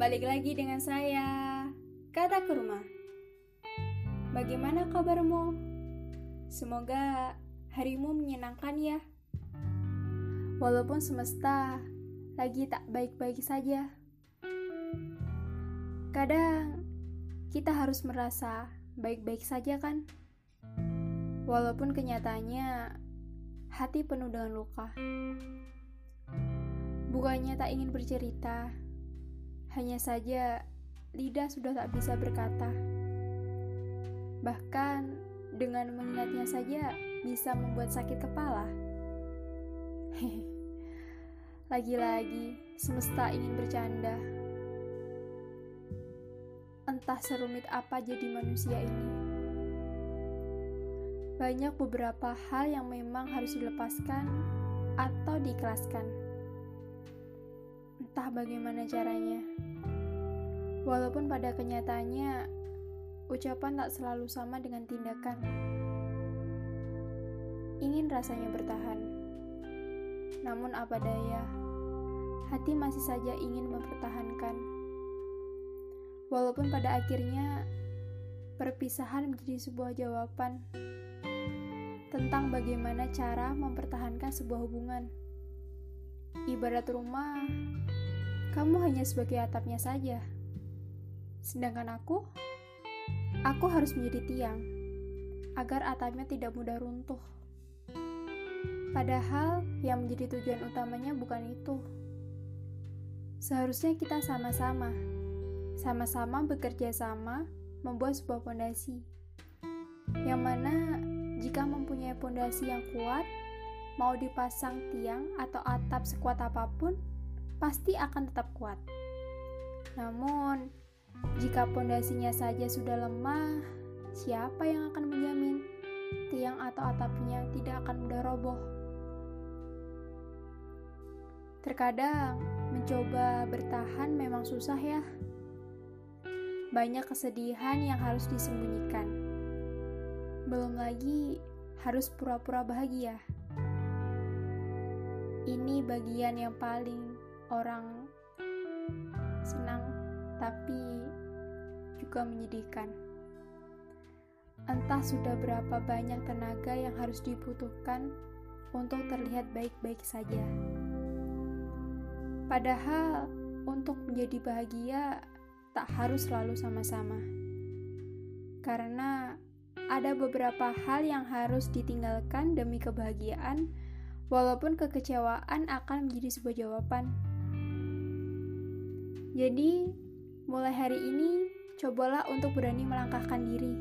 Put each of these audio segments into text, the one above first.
Balik lagi dengan saya, Kata Kurma. Bagaimana kabarmu? Semoga harimu menyenangkan ya. Walaupun semesta lagi tak baik-baik saja. Kadang kita harus merasa baik-baik saja kan? Walaupun kenyataannya hati penuh dengan luka. Bukannya tak ingin bercerita, hanya saja lidah sudah tak bisa berkata. Bahkan dengan mengingatnya saja bisa membuat sakit kepala. Lagi-lagi semesta ingin bercanda. Entah serumit apa jadi manusia ini. Banyak beberapa hal yang memang harus dilepaskan atau diikhlaskan entah bagaimana caranya. Walaupun pada kenyataannya, ucapan tak selalu sama dengan tindakan. Ingin rasanya bertahan. Namun apa daya, hati masih saja ingin mempertahankan. Walaupun pada akhirnya, perpisahan menjadi sebuah jawaban tentang bagaimana cara mempertahankan sebuah hubungan. Ibarat rumah kamu hanya sebagai atapnya saja. Sedangkan aku, aku harus menjadi tiang agar atapnya tidak mudah runtuh. Padahal yang menjadi tujuan utamanya bukan itu. Seharusnya kita sama-sama, sama-sama bekerja sama membuat sebuah pondasi. Yang mana jika mempunyai pondasi yang kuat, mau dipasang tiang atau atap sekuat apa pun, pasti akan tetap kuat. Namun, jika pondasinya saja sudah lemah, siapa yang akan menjamin tiang atau atapnya tidak akan mudah roboh? Terkadang mencoba bertahan memang susah ya. Banyak kesedihan yang harus disembunyikan. Belum lagi harus pura-pura bahagia. Ini bagian yang paling orang senang tapi juga menyedihkan. Entah sudah berapa banyak tenaga yang harus dibutuhkan untuk terlihat baik-baik saja. Padahal untuk menjadi bahagia tak harus selalu sama-sama. Karena ada beberapa hal yang harus ditinggalkan demi kebahagiaan, walaupun kekecewaan akan menjadi sebuah jawaban. Jadi, mulai hari ini, cobalah untuk berani melangkahkan diri.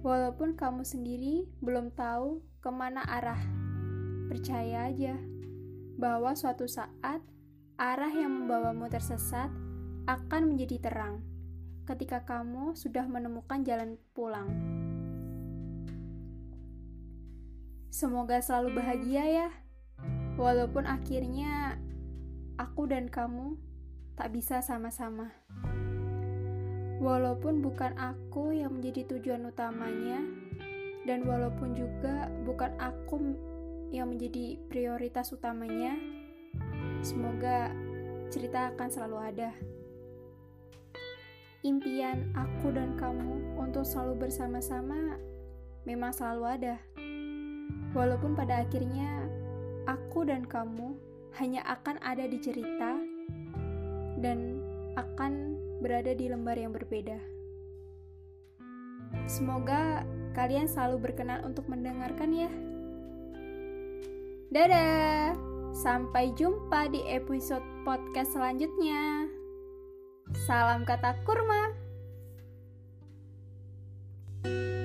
Walaupun kamu sendiri belum tahu ke mana arah, percaya aja bahwa suatu saat arah yang membawamu tersesat akan menjadi terang ketika kamu sudah menemukan jalan pulang. Semoga selalu bahagia ya, walaupun akhirnya aku dan kamu tak bisa sama-sama. Walaupun bukan aku yang menjadi tujuan utamanya, dan walaupun juga bukan aku yang menjadi prioritas utamanya, semoga cerita akan selalu ada. Impian aku dan kamu untuk selalu bersama-sama memang selalu ada. Walaupun pada akhirnya aku dan kamu hanya akan ada di cerita dan akan berada di lembar yang berbeda. Semoga kalian selalu berkenan untuk mendengarkan ya. Dadah, sampai jumpa di episode podcast selanjutnya. Salam kata kurma. thank you